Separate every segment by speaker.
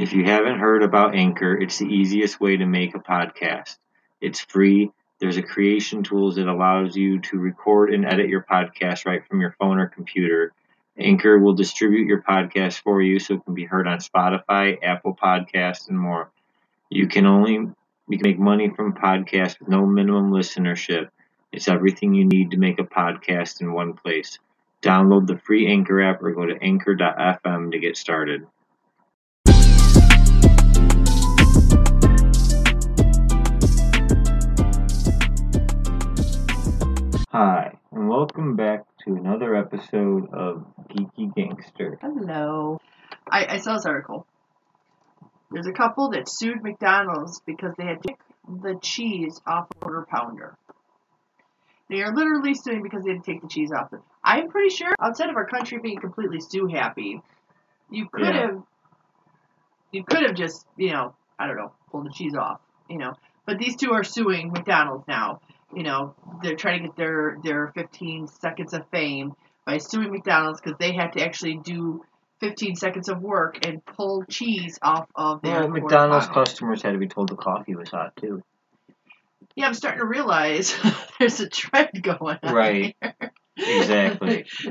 Speaker 1: If you haven't heard about Anchor, it's the easiest way to make a podcast. It's free. There's a creation tools that allows you to record and edit your podcast right from your phone or computer. Anchor will distribute your podcast for you so it can be heard on Spotify, Apple Podcasts, and more. You can only you can make money from podcasts with no minimum listenership. It's everything you need to make a podcast in one place. Download the free Anchor app or go to anchor.fm to get started. Hi, and welcome back to another episode of Geeky Gangster.
Speaker 2: Hello. I, I saw this article. There's a couple that sued McDonald's because they had taken the cheese off a quarter pounder. They are literally suing because they had to take the cheese off it. I'm pretty sure outside of our country being completely sue happy, you could
Speaker 1: Yeah.
Speaker 2: have you could have just, you know, I don't know, pulled the cheese off, you know. But these two are suing McDonald's now. You know, they're trying to get their their 15 seconds of fame by suing McDonald's because they had to actually do 15 seconds of work and pull cheese off of their
Speaker 1: Yeah, McDonald's customers had to be told the coffee was hot too.
Speaker 2: Yeah, I'm starting to realize there's a trend going on.
Speaker 1: Right.
Speaker 2: here.
Speaker 1: Exactly.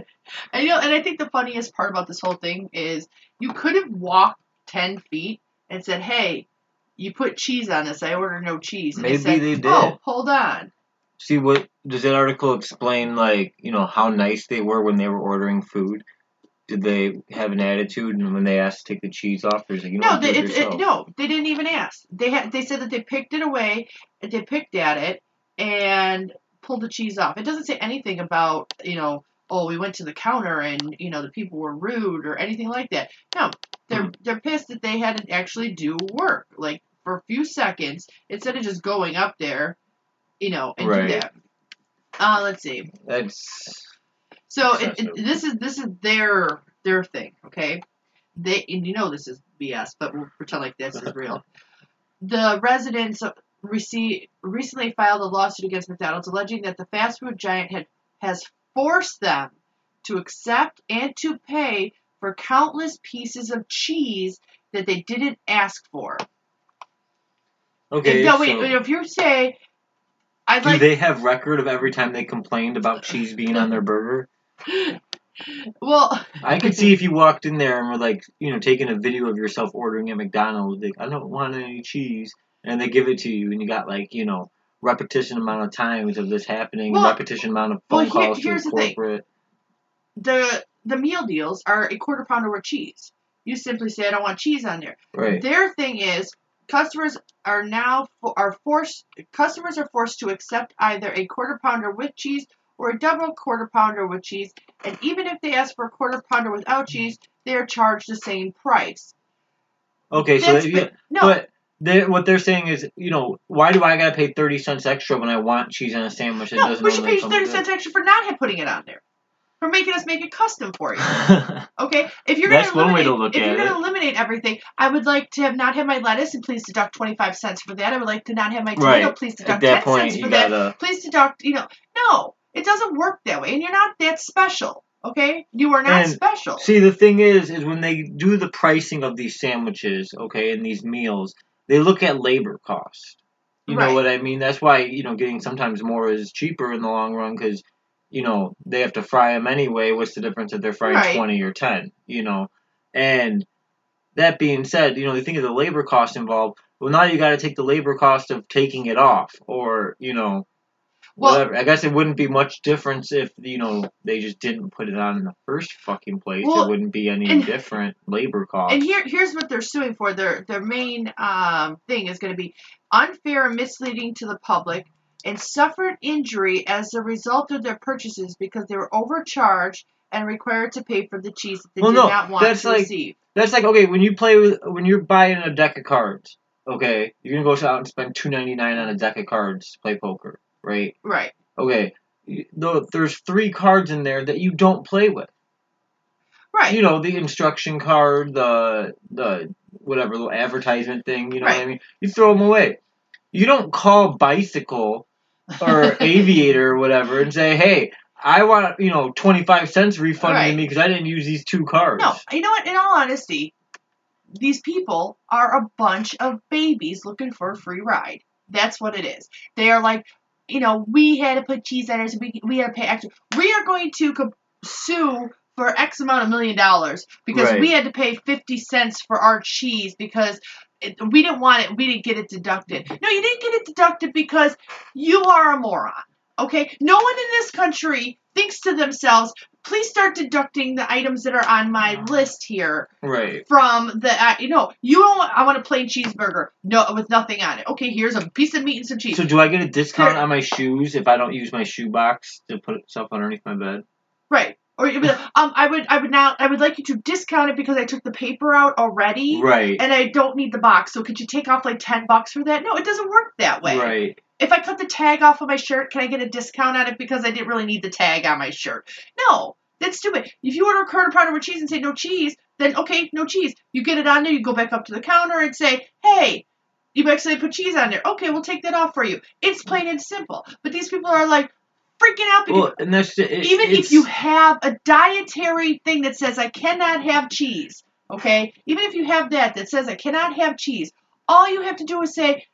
Speaker 2: and, you know, and I think the funniest part about this whole thing is you could have walked 10 feet and said, hey, you put cheese on this. I ordered no cheese. And
Speaker 1: Maybe
Speaker 2: said,
Speaker 1: they oh, did.
Speaker 2: Oh, hold on.
Speaker 1: See what does that article explain? Like you know how nice they were when they were ordering food. Did they have an attitude, and when they asked to take the cheese off, there's like you know
Speaker 2: No, they,
Speaker 1: it,
Speaker 2: it, no, they didn't even ask. They had, they said that they picked it away, they picked at it, and pulled the cheese off. It doesn't say anything about, you know, oh, we went to the counter and you know the people were rude or anything like that. No, they're
Speaker 1: Hmm.
Speaker 2: they're pissed that they had to actually do work, like for a few seconds instead of just going up there, you know, and
Speaker 1: Right.
Speaker 2: do that. Uh, let's see.
Speaker 1: That's
Speaker 2: So it, it, this is this is their their thing, okay? They and you know this is BS, but we'll pretend like this is real. the residents rece recently filed a lawsuit against McDonald's, alleging that the fast food giant had has forced them to accept and to pay for countless pieces of cheese that they didn't ask for.
Speaker 1: okay.
Speaker 2: no, wait,
Speaker 1: so
Speaker 2: if you say, I'd
Speaker 1: do
Speaker 2: like,
Speaker 1: they have record of every time they complained about cheese being on their burger?
Speaker 2: well,
Speaker 1: I could see if you walked in there and were like, you know, taking a video of yourself ordering at McDonald's, like, I don't want any cheese, and they give it to you, and you got like, you know, repetition amount of times of this happening,
Speaker 2: Well-
Speaker 1: repetition amount of
Speaker 2: well,
Speaker 1: phone
Speaker 2: here-
Speaker 1: calls to
Speaker 2: here's the thing.
Speaker 1: corporate.
Speaker 2: the the meal deals are a quarter pounder with cheese. You simply say, I don't want cheese on there.
Speaker 1: Right.
Speaker 2: Their thing is customers are now are forced customers are forced to accept either a quarter pounder with cheese or a double quarter pounder with cheese, and even if they ask for a quarter pounder without cheese, they are charged the same price.
Speaker 1: Okay, so
Speaker 2: That's
Speaker 1: yeah,
Speaker 2: ba- no,
Speaker 1: but they, what they're saying is, you know, why do I gotta pay thirty cents extra when I want cheese on a sandwich that
Speaker 2: no,
Speaker 1: doesn't
Speaker 2: we should pay thirty cents extra for not putting it on there, for making us make it custom for you. Okay, if you're
Speaker 1: That's
Speaker 2: gonna
Speaker 1: one way
Speaker 2: eliminate,
Speaker 1: to look
Speaker 2: if
Speaker 1: at
Speaker 2: you're gonna
Speaker 1: it.
Speaker 2: eliminate everything, I would like to have not have my lettuce and please deduct twenty five cents for that. I would like to not have my tomato,
Speaker 1: Right.
Speaker 2: please deduct
Speaker 1: that
Speaker 2: ten
Speaker 1: point,
Speaker 2: cents
Speaker 1: you
Speaker 2: for that.
Speaker 1: gotta.
Speaker 2: Please deduct, you know, no, it doesn't work that way, and you're not that special. Okay, you are not
Speaker 1: And
Speaker 2: special.
Speaker 1: See, the thing is, is when they do the pricing of these sandwiches, okay, and these meals, they look at labor cost. You know what I mean? That's why you know getting sometimes more is cheaper in the long run because you know they have to fry them anyway. What's the difference if they're frying
Speaker 2: Right.
Speaker 1: twenty or ten? You know, and that being said, you know you think of the labor cost involved. Well, now you got to take the labor cost of taking it off, or you know,
Speaker 2: Well-
Speaker 1: whatever. I guess it wouldn't be much difference if you know they just didn't put it on in the first fucking place.
Speaker 2: Well,
Speaker 1: it wouldn't be any
Speaker 2: and-
Speaker 1: different labor cost.
Speaker 2: And here, here's what they're suing for. Their their main um, thing is going to be unfair and misleading to the public, and suffered injury as a result of their purchases because they were overcharged and required to pay for the cheese that they
Speaker 1: Well,
Speaker 2: did
Speaker 1: no,
Speaker 2: not want
Speaker 1: that's
Speaker 2: to
Speaker 1: like-
Speaker 2: receive.
Speaker 1: That's like okay when you play with when you're buying a deck of cards. Okay, you're gonna go out and spend two ninety nine on a deck of cards to play poker, right?
Speaker 2: Right.
Speaker 1: Okay, though there's three cards in there that you don't play with.
Speaker 2: Right.
Speaker 1: You know the instruction card, the the whatever little advertisement thing. You know what I mean? You throw them away. You don't call bicycle or aviator or whatever and say, hey. I want you know twenty five cents refunded to
Speaker 2: Right.
Speaker 1: me because I didn't use these two cards.
Speaker 2: No, you know what? In all honesty, these people are a bunch of babies looking for a free ride. That's what it is. They are like, you know, we had to put cheese on ours. We we had to pay extra. We are going to co- sue for X amount of million dollars because
Speaker 1: Right.
Speaker 2: we had to pay fifty cents for our cheese because it, we didn't want it. We didn't get it deducted. No, you didn't get it deducted because you are a moron. Okay, no one in this country thinks to themselves, please start deducting the items that are on my list here
Speaker 1: Right.
Speaker 2: from the uh, you know you don't want, I want a plain cheeseburger no with nothing on it. Okay, here's a piece of meat and some cheese.
Speaker 1: So do I get a discount
Speaker 2: Here.
Speaker 1: on my shoes if I don't use my shoe box to put stuff underneath my bed?
Speaker 2: right. Or you'd be like, um, I would, I would now, I would like you to discount it because I took the paper out already,
Speaker 1: Right.
Speaker 2: and I don't need the box. So could you take off like ten bucks for that? No, it doesn't work that way.
Speaker 1: Right.
Speaker 2: If I cut the tag off of my shirt, can I get a discount on it because I didn't really need the tag on my shirt? No, that's stupid. If you order a quarter pounder with cheese and say no cheese, then okay, no cheese. You get it on there, you go back up to the counter and say, hey, you accidentally put cheese on there. Okay, we'll take that off for you. It's plain and simple. But these people are like freaking out because
Speaker 1: Well, and that's it,
Speaker 2: even if you have a dietary thing that says I cannot have cheese, okay? Even if you have that that says I cannot have cheese, all you have to do is say,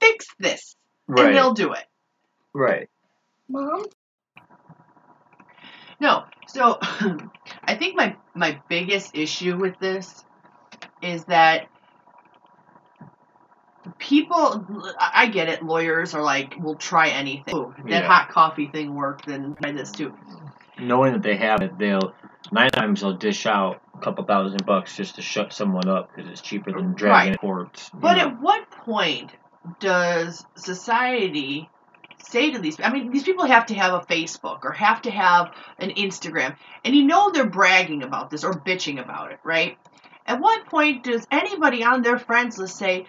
Speaker 2: fix this,
Speaker 1: right.
Speaker 2: and they'll do it.
Speaker 1: right.
Speaker 2: Mom? No. So I think my my biggest issue with this is that people I get it, lawyers are like, we'll try anything. Oh, that
Speaker 1: Yeah.
Speaker 2: hot coffee thing worked, then try this too.
Speaker 1: Knowing that they have it, they'll nine times they'll dish out a couple thousand bucks just to shut someone up because it's cheaper than dragging
Speaker 2: Right.
Speaker 1: courts.
Speaker 2: But
Speaker 1: know.
Speaker 2: at what point does society say to these I mean these people have to have a Facebook or have to have an Instagram and you know they're bragging about this or bitching about it, right? At what point does anybody on their friends list say,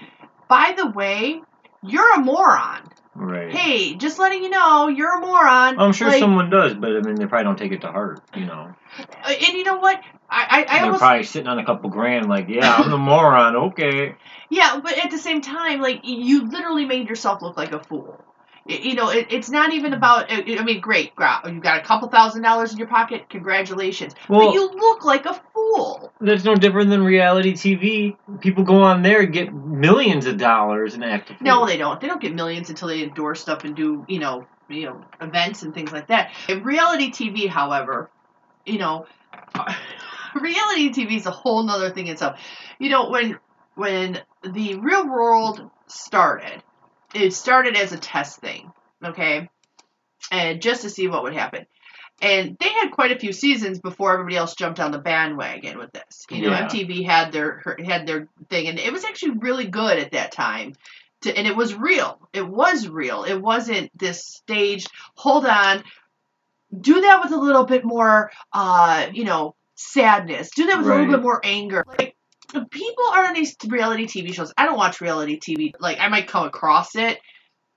Speaker 2: "By the way, you're a moron.
Speaker 1: right.
Speaker 2: Hey, just letting you know, you're a moron."
Speaker 1: I'm sure
Speaker 2: Like,
Speaker 1: someone does, but I mean, they probably don't take it to heart. You know,
Speaker 2: uh, and you know what? I I, I
Speaker 1: they're
Speaker 2: almost
Speaker 1: probably sitting on a couple grand. Like, yeah, I'm the moron. Okay.
Speaker 2: Yeah, but at the same time, like you literally made yourself look like a fool. You know, it, it's not even about. Uh, I I mean, great, you got a couple thousand dollars in your pocket. Congratulations,
Speaker 1: Well,
Speaker 2: but you look like a fool.
Speaker 1: that's no different than reality TV. People go on there and get millions of dollars and act.
Speaker 2: No, they don't. They don't get millions until they endorse stuff and do, you know, you know, events and things like that. In reality TV, however, you know, reality TV is a whole nother thing itself. You know, when when the real world started, it started as a test thing, okay, and just to see what would happen. And they had quite a few seasons before everybody else jumped on the bandwagon with this. You know,
Speaker 1: Yeah.
Speaker 2: MTV had their her- had their thing, and it was actually really good at that time. To, and it was real. It was real. It wasn't this staged. Hold on. Do that with a little bit more, uh, you know, sadness. Do that with a little bit more anger. Like people are on these reality TV shows. I don't watch reality TV. Like I might come across it,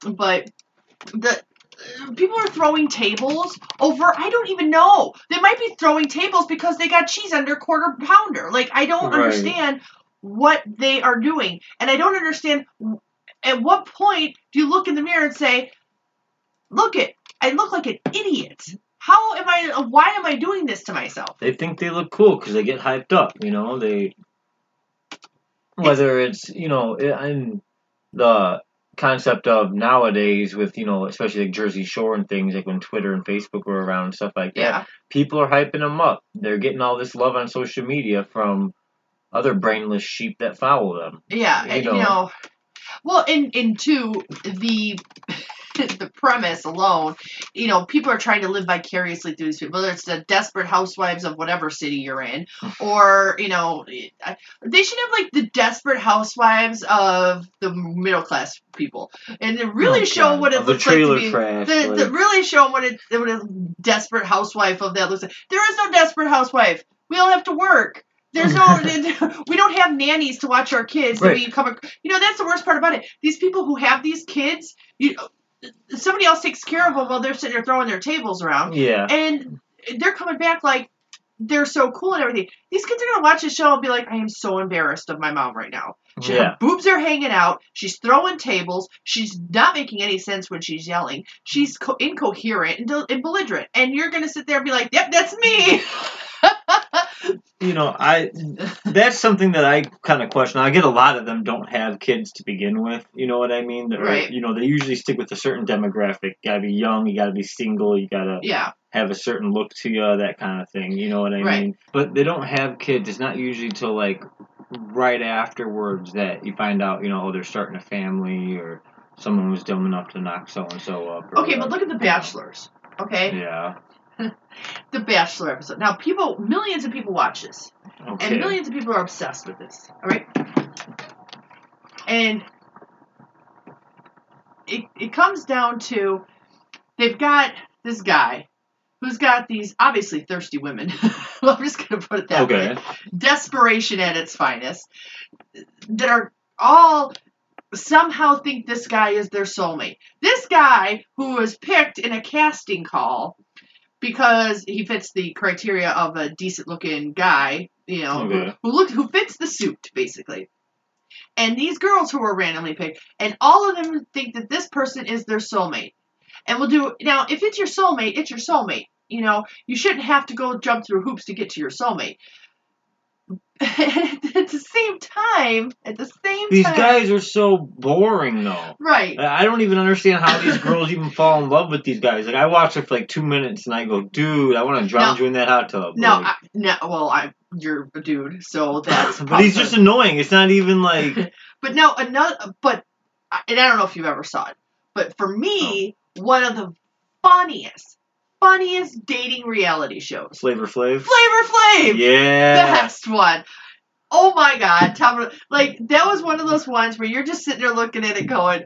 Speaker 2: but the people are throwing tables over I don't even know. They might be throwing tables because they got cheese on their quarter pounder. Like I don't
Speaker 1: Right.
Speaker 2: understand what they are doing. And I don't understand at what point do you look in the mirror and say, "Look it, I look like an idiot. How am I why am I doing this to myself?"
Speaker 1: they think they look cool because they get hyped up. You know, they whether it's you know and the concept of nowadays with you know especially like Jersey Shore and things like when Twitter and Facebook were around and stuff like that.
Speaker 2: Yeah.
Speaker 1: People are hyping them up. They're getting all this love on social media from other brainless sheep that follow them.
Speaker 2: Yeah,
Speaker 1: You
Speaker 2: and, you
Speaker 1: know.
Speaker 2: know, well, and and two, the the premise alone, you know, people are trying to live vicariously through these people. Whether it's the desperate housewives of whatever city you're in, or you know, they should have like the desperate housewives of the middle class people, and to really
Speaker 1: Oh,
Speaker 2: show
Speaker 1: God.
Speaker 2: what it
Speaker 1: the
Speaker 2: looks like to be.
Speaker 1: trash.
Speaker 2: The,
Speaker 1: like-
Speaker 2: the really show what it what a desperate housewife of that looks like. There is no desperate housewife. We all have to work. There's no, we don't have nannies to watch our kids.
Speaker 1: Right.
Speaker 2: we come, you know, that's the worst part about it. These people who have these kids, you, somebody else takes care of them while they're sitting there throwing their tables around,
Speaker 1: yeah.
Speaker 2: and they're coming back like they're so cool and everything. These kids are gonna watch this show and be like, I am so embarrassed of my mom right now. She,
Speaker 1: Yeah.
Speaker 2: Her boobs are hanging out. She's throwing tables. She's not making any sense when she's yelling. She's co- incoherent and, del- and belligerent. And you're gonna sit there and be like, "Yep, that's me."
Speaker 1: you know, I that's something that I kind of question. I get a lot of them don't have kids to begin with. You know what I mean? They're,
Speaker 2: Right.
Speaker 1: You know, they usually stick with a certain demographic. You gotta be young. You gotta be single. You gotta
Speaker 2: yeah,
Speaker 1: have a certain look to you, that kind of thing. You know what I
Speaker 2: Right.
Speaker 1: mean? But they don't have kids. It's not usually till like right afterwards that you find out. You know, oh, they're starting a family or someone was dumb enough to knock so and so up.
Speaker 2: okay, but look at The Bachelors. Okay,
Speaker 1: Yeah.
Speaker 2: The Bachelor episode. Now, people, millions of people watch this.
Speaker 1: Okay.
Speaker 2: And millions of people are obsessed with this. All right? And it, it comes down to they've got this guy who's got these obviously thirsty women. well, I'm just going to put it that
Speaker 1: Okay.
Speaker 2: way. Desperation at its finest. That are all somehow think this guy is their soulmate. This guy who was picked in a casting call because he fits the criteria of a decent looking guy, you know, who,
Speaker 1: Okay.
Speaker 2: who look who fits the suit basically. And these girls who were randomly picked, and all of them think that this person is their soulmate. And we'll do now if it's your soulmate, it's your soulmate. You know, you shouldn't have to go jump through hoops to get to your soulmate. at the same time, at the same time
Speaker 1: These
Speaker 2: time,
Speaker 1: guys are so boring, though.
Speaker 2: right?
Speaker 1: I don't even understand how these girls even fall in love with these guys. Like I watch it for like two minutes and I go, dude, I want to drown
Speaker 2: No.
Speaker 1: you in that hot tub.
Speaker 2: No,
Speaker 1: Like,
Speaker 2: I, no. Well, I you're a dude, so that's.
Speaker 1: but he's just annoying. It's not even like
Speaker 2: But no, another. But and I don't know if you ever saw it, but for me, one of the funniest, funniest dating reality shows,
Speaker 1: Flavor Flav.
Speaker 2: Flavor Flav,
Speaker 1: Yeah.
Speaker 2: best one. Oh my god, Tom! Like that was one of those ones where you're just sitting there looking at it, going,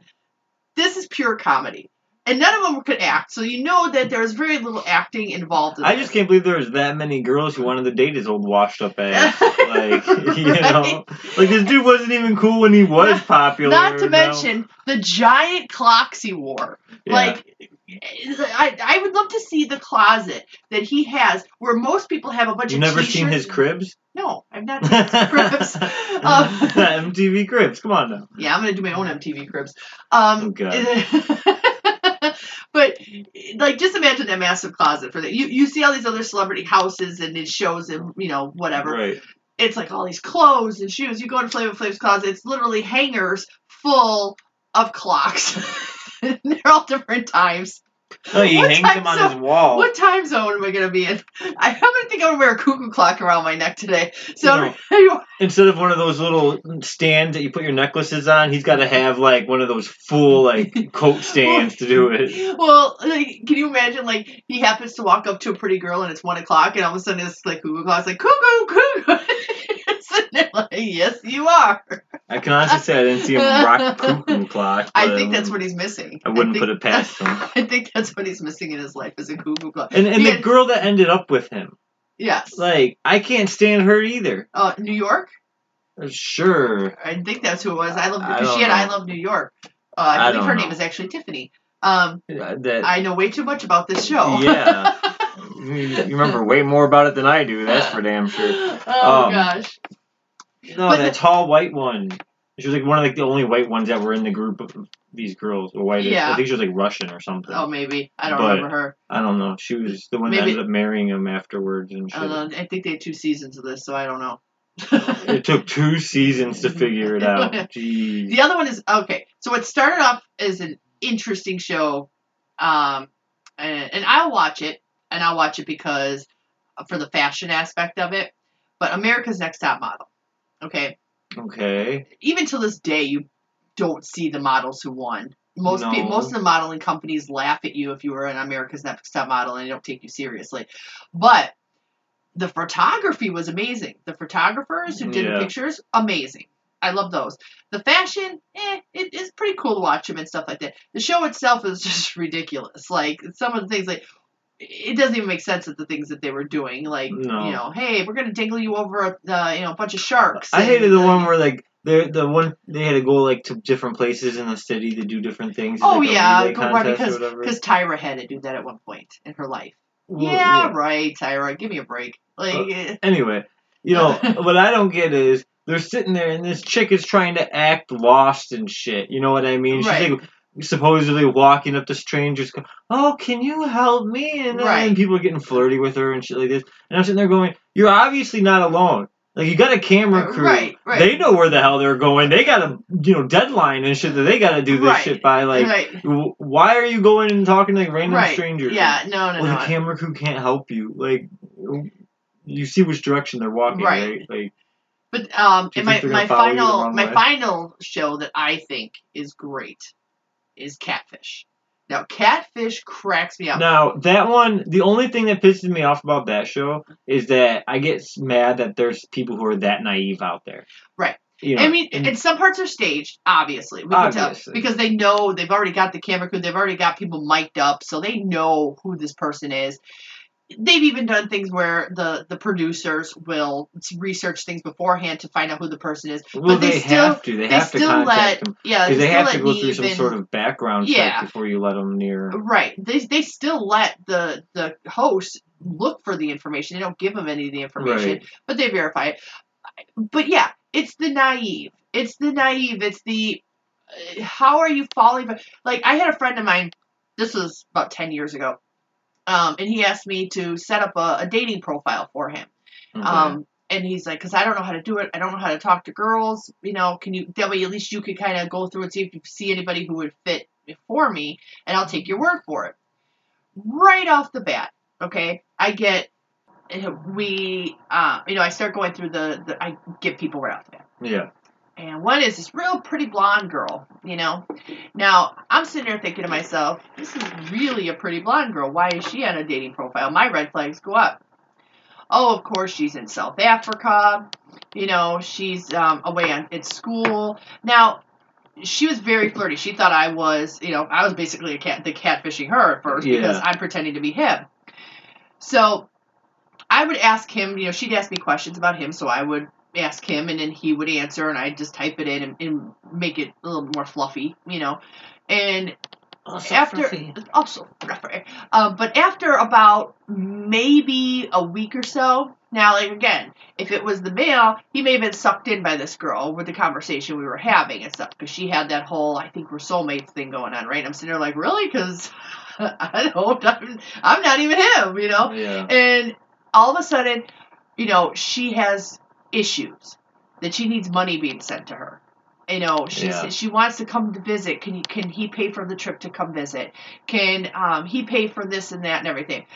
Speaker 2: "This is pure comedy." And none of them could act, so you know that there was very little acting involved. In
Speaker 1: I just can't believe there was that many girls who wanted to date his old washed up ass. like you know, like this dude wasn't even cool when he was popular.
Speaker 2: Not to mention the giant clocks he wore.
Speaker 1: Yeah.
Speaker 2: Like, I, I would love to see the closet that he has, where most people have a bunch
Speaker 1: You've
Speaker 2: of
Speaker 1: never
Speaker 2: t-shirts.
Speaker 1: seen his cribs?
Speaker 2: No, I've not seen his cribs. Um,
Speaker 1: MTV cribs. Come on now.
Speaker 2: yeah, I'm gonna do my own MTV cribs. Um, but like, just imagine that massive closet for that. You you see all these other celebrity houses and it shows and you know whatever.
Speaker 1: Right.
Speaker 2: It's like all these clothes and shoes. You go into Flavor Flav's closet, it's literally hangers full of clocks. They're all different times.
Speaker 1: No, he
Speaker 2: What
Speaker 1: hangs
Speaker 2: time
Speaker 1: them on
Speaker 2: zone-
Speaker 1: his wall.
Speaker 2: What time zone am I gonna be in? I, I'm gonna think I'm gonna wear a cuckoo clock around my neck today. So
Speaker 1: Instead of one of those little stands that you put your necklaces on, he's got to have like one of those full like coat stands to do it.
Speaker 2: well, like, can you imagine like he happens to walk up to a pretty girl and it's one o'clock and all of a sudden it's like cuckoo clock. It's like cuckoo, cuckoo. Sitting there like, yes, you are.
Speaker 1: I can honestly say I didn't see him rock cuckoo clock.
Speaker 2: I think that's
Speaker 1: wouldn't-
Speaker 2: what he's missing.
Speaker 1: I wouldn't
Speaker 2: think,
Speaker 1: put it past him.
Speaker 2: I think that's what he's missing in his life is a cuckoo clock.
Speaker 1: And and the girl that ended up with him,
Speaker 2: Yes.
Speaker 1: like I can't stand her either.
Speaker 2: Uh, New York.
Speaker 1: Sure.
Speaker 2: I think that's who it was. I love because she had I love New York. Uh, I
Speaker 1: I
Speaker 2: believe her
Speaker 1: know.
Speaker 2: name is actually Tiffany. Um,
Speaker 1: That
Speaker 2: I know way too much about this show.
Speaker 1: Yeah. you you remember way more about it than I do. That's for damn sure.
Speaker 2: oh
Speaker 1: Um,
Speaker 2: gosh.
Speaker 1: No,
Speaker 2: But
Speaker 1: that
Speaker 2: the-
Speaker 1: tall white one. She was like one of like the only white ones that were in the group of these girls. Or white.
Speaker 2: Yeah.
Speaker 1: I think she was like Russian or something.
Speaker 2: Oh, maybe I don't
Speaker 1: But-
Speaker 2: remember her.
Speaker 1: I don't know. She was the one that ended up marrying him afterwards and
Speaker 2: I don't know. I think they had two seasons of this, so I don't know.
Speaker 1: It took two seasons to figure it out. Jeez.
Speaker 2: The other one is okay. So it started off as an interesting show, um, and, and I'll watch it, and I'll watch it because for the fashion aspect of it. But America's Next Top Model, okay.
Speaker 1: Okay.
Speaker 2: Even to this day, you don't see the models who won. Most
Speaker 1: No.
Speaker 2: pe- most of the modeling companies laugh at you if you were an America's Next Top Model and they don't take you seriously. But the photography was amazing. The photographers who did
Speaker 1: Yeah.
Speaker 2: the pictures, amazing. I love those. The fashion, eh, it is pretty cool to watch them and stuff like that. The show itself is just ridiculous. Like some of the things, like it doesn't even make sense of the things that they were doing. Like
Speaker 1: No.
Speaker 2: you know, hey, we're gonna dangle you over a uh, you know a bunch of sharks.
Speaker 1: I
Speaker 2: and,
Speaker 1: hated the
Speaker 2: uh,
Speaker 1: one where like they the one they had to go like to different places in the city to do different things.
Speaker 2: Oh
Speaker 1: like
Speaker 2: yeah, go- right, because because Tyra had to do that at one point in her life.
Speaker 1: Well,
Speaker 2: yeah, right, Tyra, give me a break. Like,
Speaker 1: Uh, Anyway, you know what I don't get is they're sitting there and this chick is trying to act lost and shit. You know what I mean? She's
Speaker 2: Right.
Speaker 1: like supposedly walking up to strangers, go, "Oh, can you help me?" And, uh,
Speaker 2: Right.
Speaker 1: and people are getting flirty with her and shit like this. And I'm sitting there going, "You're obviously not alone. Like you got a camera crew.
Speaker 2: Right, right.
Speaker 1: They know where the hell they're going. They got a you know deadline and shit that they got to do this
Speaker 2: Right,
Speaker 1: shit by. Like,
Speaker 2: right.
Speaker 1: w- why are you going and talking to like random
Speaker 2: right.
Speaker 1: strangers?
Speaker 2: Yeah, no, no,
Speaker 1: well,
Speaker 2: no.
Speaker 1: the camera crew can't help you. Like, you see which direction they're walking,
Speaker 2: Right.
Speaker 1: right? Like,
Speaker 2: But um,
Speaker 1: Do you
Speaker 2: and my, my
Speaker 1: gonna follow you the
Speaker 2: final my
Speaker 1: way?
Speaker 2: final show that I think is great is Catfish. Now, Catfish cracks me up.
Speaker 1: Now that one, the only thing that pisses me off about that show is that I get mad that there's people who are that naive out there.
Speaker 2: Right.
Speaker 1: You know,
Speaker 2: I mean,
Speaker 1: and-
Speaker 2: and some parts are staged, obviously. We can tell
Speaker 1: Obviously.
Speaker 2: because they know they've already got the camera crew, they've already got people mic'd up, so they know who this person is. They've even done things where the the producers will research things beforehand to find out who the person is.
Speaker 1: well,
Speaker 2: but
Speaker 1: they,
Speaker 2: they still-
Speaker 1: have to. They,
Speaker 2: They
Speaker 1: have to
Speaker 2: still
Speaker 1: contact
Speaker 2: let
Speaker 1: them
Speaker 2: yeah,
Speaker 1: because they
Speaker 2: still
Speaker 1: have to go through some sort of background
Speaker 2: Yeah.
Speaker 1: check before you let them near.
Speaker 2: Right. They they still let the the host look for the information. They don't give them any of the information,
Speaker 1: Right.
Speaker 2: but they verify it. But yeah, it's the naive. It's the naive. It's the uh, how are you falling? for- Like I had a friend of mine. This was about ten years ago, um, and he asked me to set up a, a dating profile for him. Um, and he's like, because I don't know how to do it. I don't know how to talk to girls. You know, can you? That way, at least you could kind of go through and see if you see anybody who would fit for me, and I'll take your word for it. Right off the bat, okay, I get. We, uh, you know, I start going through the, the. I get people right off the bat.
Speaker 1: yeah.
Speaker 2: And one is this real pretty blonde girl, you know. Now, I'm sitting there thinking to myself, this is really a pretty blonde girl. Why is she on a dating profile? My red flags go up. Oh, of course, she's in South Africa. You know, she's um, away on at school. Now, she was very flirty. She thought I was, you know, I was basically a cat, the catfishing her at first because I'm pretending to be him. So, I would ask him, you know, she'd ask me questions about him, so I would ask him, and then he would answer, and I'd just type it in and, and make it a little more fluffy, you know. And after also um, but after about maybe a week or so now like again if it was the male he may have been sucked in by this girl with the conversation we were having and stuff because she had that whole i think we're soulmates thing going on right? And i'm sitting there like really? Because i don't I'm, I'm not even him you know?
Speaker 1: Yeah.
Speaker 2: and all of a sudden, you know, she has issues that she needs money being sent to her. You know, she
Speaker 1: Yeah.
Speaker 2: she wants to come to visit. Can you, can he pay for the trip to come visit? Can um, he pay for this and that and everything?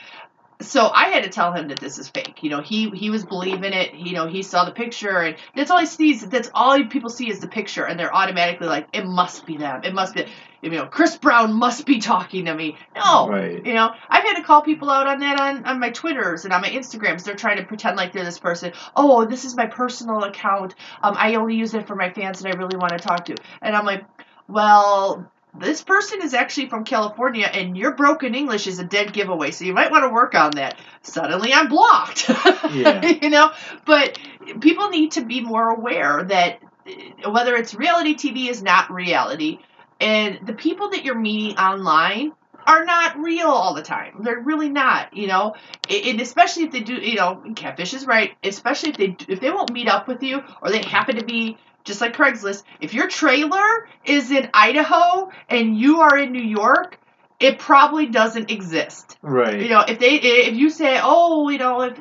Speaker 2: So I had to tell him that this is fake. You know, he he was believing it. You know, he saw the picture, and that's all he sees. That's all people see is the picture, and they're automatically like, it must be them. It must be. You know, Chris Brown must be talking to me. No,
Speaker 1: Right.
Speaker 2: you know, I've had to call people out on that on, on my Twitters and on my Instagrams. They're trying to pretend like they're this person. Oh, this is my personal account. Um, I only use it for my fans that I really want to talk to. And I'm like, well, this person is actually from California, and your broken English is a dead giveaway. So you might want to work on that. Suddenly, I'm blocked.
Speaker 1: Yeah.
Speaker 2: you know, but people need to be more aware that uh, whether it's reality TV is not reality, and the people that you're meeting online are not real all the time. They're really not, you know. And especially if they do, you know, Catfish is right. Especially if they if they won't meet up with you or they happen to be just like Craigslist. If your trailer is in Idaho and you are in New York, it probably doesn't exist.
Speaker 1: Right.
Speaker 2: You know, if they if you say, oh, you know, if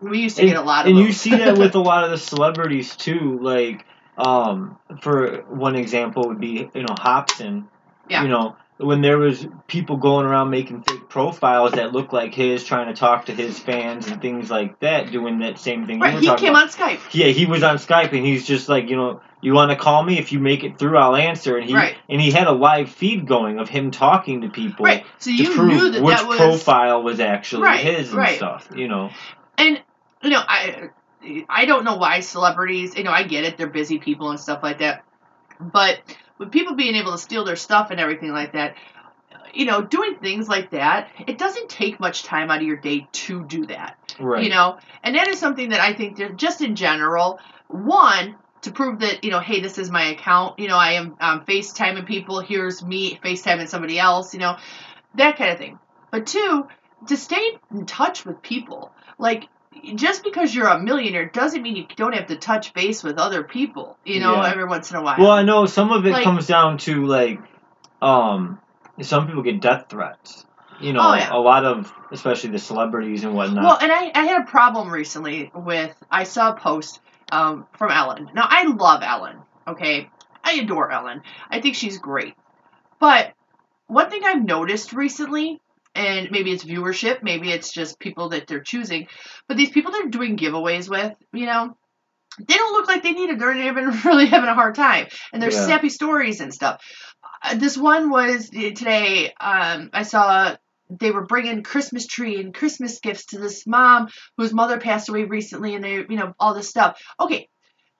Speaker 2: we used to
Speaker 1: and,
Speaker 2: get a lot of
Speaker 1: and you see that with a lot of the celebrities too like um for one example would be you know hobson
Speaker 2: Yeah.
Speaker 1: you know when there was people going around making fake profiles that looked like his trying to talk to his fans and things like that doing that same thing
Speaker 2: right,
Speaker 1: were
Speaker 2: he came
Speaker 1: about.
Speaker 2: on Skype.
Speaker 1: yeah he was on skype and he's just like you know you want to call me if you make it through i'll answer and he
Speaker 2: Right.
Speaker 1: and he had a live feed going of him talking to people
Speaker 2: Right. So
Speaker 1: to
Speaker 2: you
Speaker 1: prove
Speaker 2: knew that
Speaker 1: which
Speaker 2: that was
Speaker 1: profile was actually
Speaker 2: Right,
Speaker 1: his and stuff you know
Speaker 2: and you know I I don't know why celebrities you know I get it they're busy people and stuff like that but with people being able to steal their stuff and everything like that you know doing things like that it doesn't take much time out of your day to do that
Speaker 1: right.
Speaker 2: you know? And that is something that i think that just in general one to prove that you know hey this is my account you know i am um, facetiming people here's me facetiming somebody else you know that kind of thing. But two to stay in touch with people. Like just because you're a millionaire doesn't mean you don't have to touch base with other people you know
Speaker 1: Yeah.
Speaker 2: every once in a while
Speaker 1: Well, I know some of it
Speaker 2: Like-
Speaker 1: comes down to like um, some people get death threats. You know,
Speaker 2: Oh, yeah.
Speaker 1: a lot of, especially the celebrities and whatnot.
Speaker 2: Well, and I, I had a problem recently with I saw a post um, from Ellen. Now I love Ellen. Okay, I adore Ellen. I think she's great. But one thing I've noticed recently, and maybe it's viewership, maybe it's just people that they're choosing, but these people they're doing giveaways with, you know, they don't look like they need it. They're even really having a hard time, and there's
Speaker 1: Yeah.
Speaker 2: sappy stories and stuff. Uh, this one was uh, today. Um, I saw they were bringing Christmas tree and Christmas gifts to this mom whose mother passed away recently, and they, you know, all this stuff. Okay,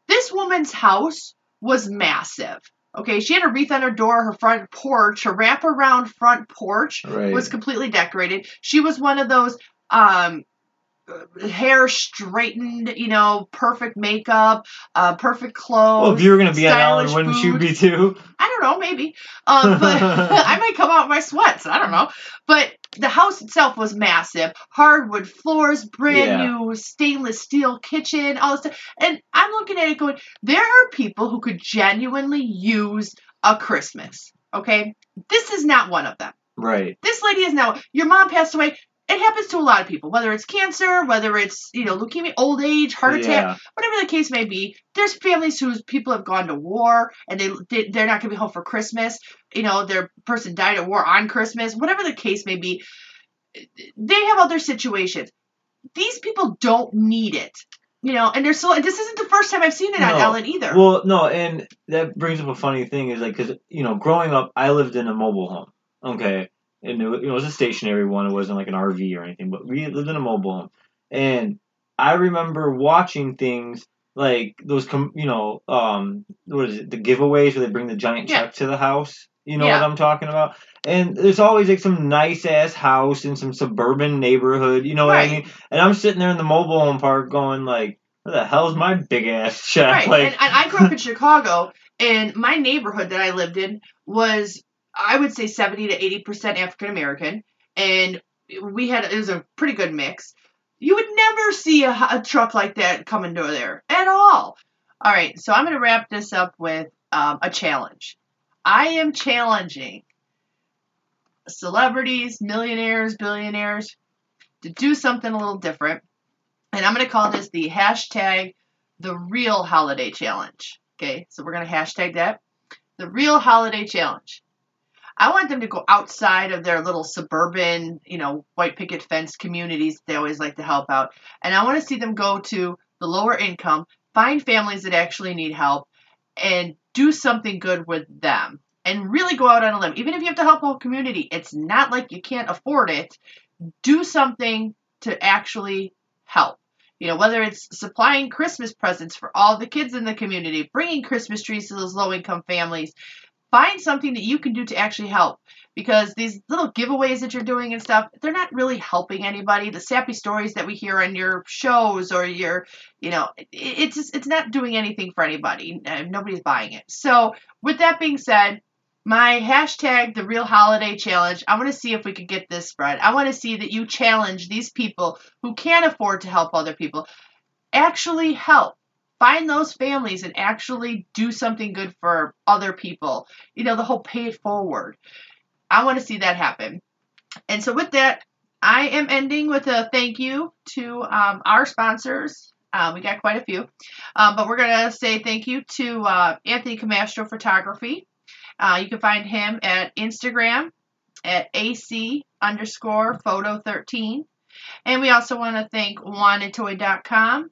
Speaker 2: this woman's house was massive. Okay, she had a wreath on her door, her front porch, her wraparound front porch
Speaker 1: right.
Speaker 2: was completely decorated. She was one of those um hair straightened, you know, perfect makeup, uh perfect clothes.
Speaker 1: well, if you were gonna be on Ellen, wouldn't you be too?
Speaker 2: I don't know, maybe. Um, but I might come out in my sweats. I don't know. But the house itself was massive. Hardwood floors, brand
Speaker 1: Yeah.
Speaker 2: new stainless steel kitchen, all this stuff. And I'm looking at it going, there are people who could genuinely use a Christmas. Okay? This is not one of them.
Speaker 1: Right.
Speaker 2: This lady is now, your mom passed away. It happens to a lot of people, whether it's cancer, whether it's, you know, leukemia, old age, heart attack,
Speaker 1: Yeah.
Speaker 2: whatever the case may be, there's families whose people have gone to war and they they- they're not going to be home for Christmas. You know, their person died at war on Christmas, whatever the case may be. They have other situations. These people don't need it. You know, and they're so. This isn't the first time I've seen it on Ellen either.
Speaker 1: Well, no, and that brings up a funny thing is like, cause you know, growing up, I lived in a mobile home. Okay, and it, wa- it was a stationary one. It wasn't like an RV or anything, but we lived in a mobile home, and I remember watching things like those, com- you know, um, what is it, the giveaways where they bring the giant
Speaker 2: Yeah.
Speaker 1: check to the house. You know
Speaker 2: Yeah.
Speaker 1: what I'm talking about? And there's always like some nice ass house in some suburban neighborhood. You know what I mean? And I'm sitting there in the mobile home park going like, "Where the hell's my big ass check?"
Speaker 2: Right.
Speaker 1: Like,
Speaker 2: and, and I grew up in Chicago, and my neighborhood that I lived in was, I would say, 70 to 80% African American. And we had, it was a pretty good mix. You would never see a, a truck like that coming to there at all. All right. So I'm going to wrap this up with um, a challenge. I am challenging celebrities, millionaires, billionaires to do something a little different. And I'm going to call this the hashtag the real holiday challenge. Okay, so we're going to hashtag that the real holiday challenge. I want them to go outside of their little suburban, you know, white picket fence communities they always like to help out. And I want to see them go to the lower income, find families that actually need help, and do something good with them. And really go out on a limb. Even if you have to help a whole community, it's not like you can't afford it. Do something to actually help. You know, whether it's supplying Christmas presents for all the kids in the community, bringing Christmas trees to those low income families, find something that you can do to actually help. Because these little giveaways that you're doing and stuff, they're not really helping anybody. The sappy stories that we hear on your shows or your, you know, it's just, it's not doing anything for anybody. Nobody's buying it. So, with that being said, my hashtag the real holiday challenge i want to see if we could get this spread i want to see that you challenge these people who can't afford to help other people actually help find those families and actually do something good for other people. You know the whole pay it forward. I want to see that happen. And so with that i am ending with a thank you to um, our sponsors. Uh, we got quite a few. Um, but we're going to say thank you to uh, anthony camastro photography. Uh, you can find him at Instagram at AC underscore photo 13. And we also want to thank wantedtoy.com.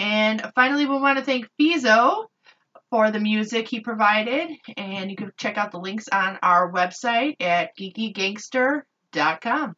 Speaker 2: And finally, we want to thank Fizo for the music he provided. And you can check out the links on our website at geekygangster.com.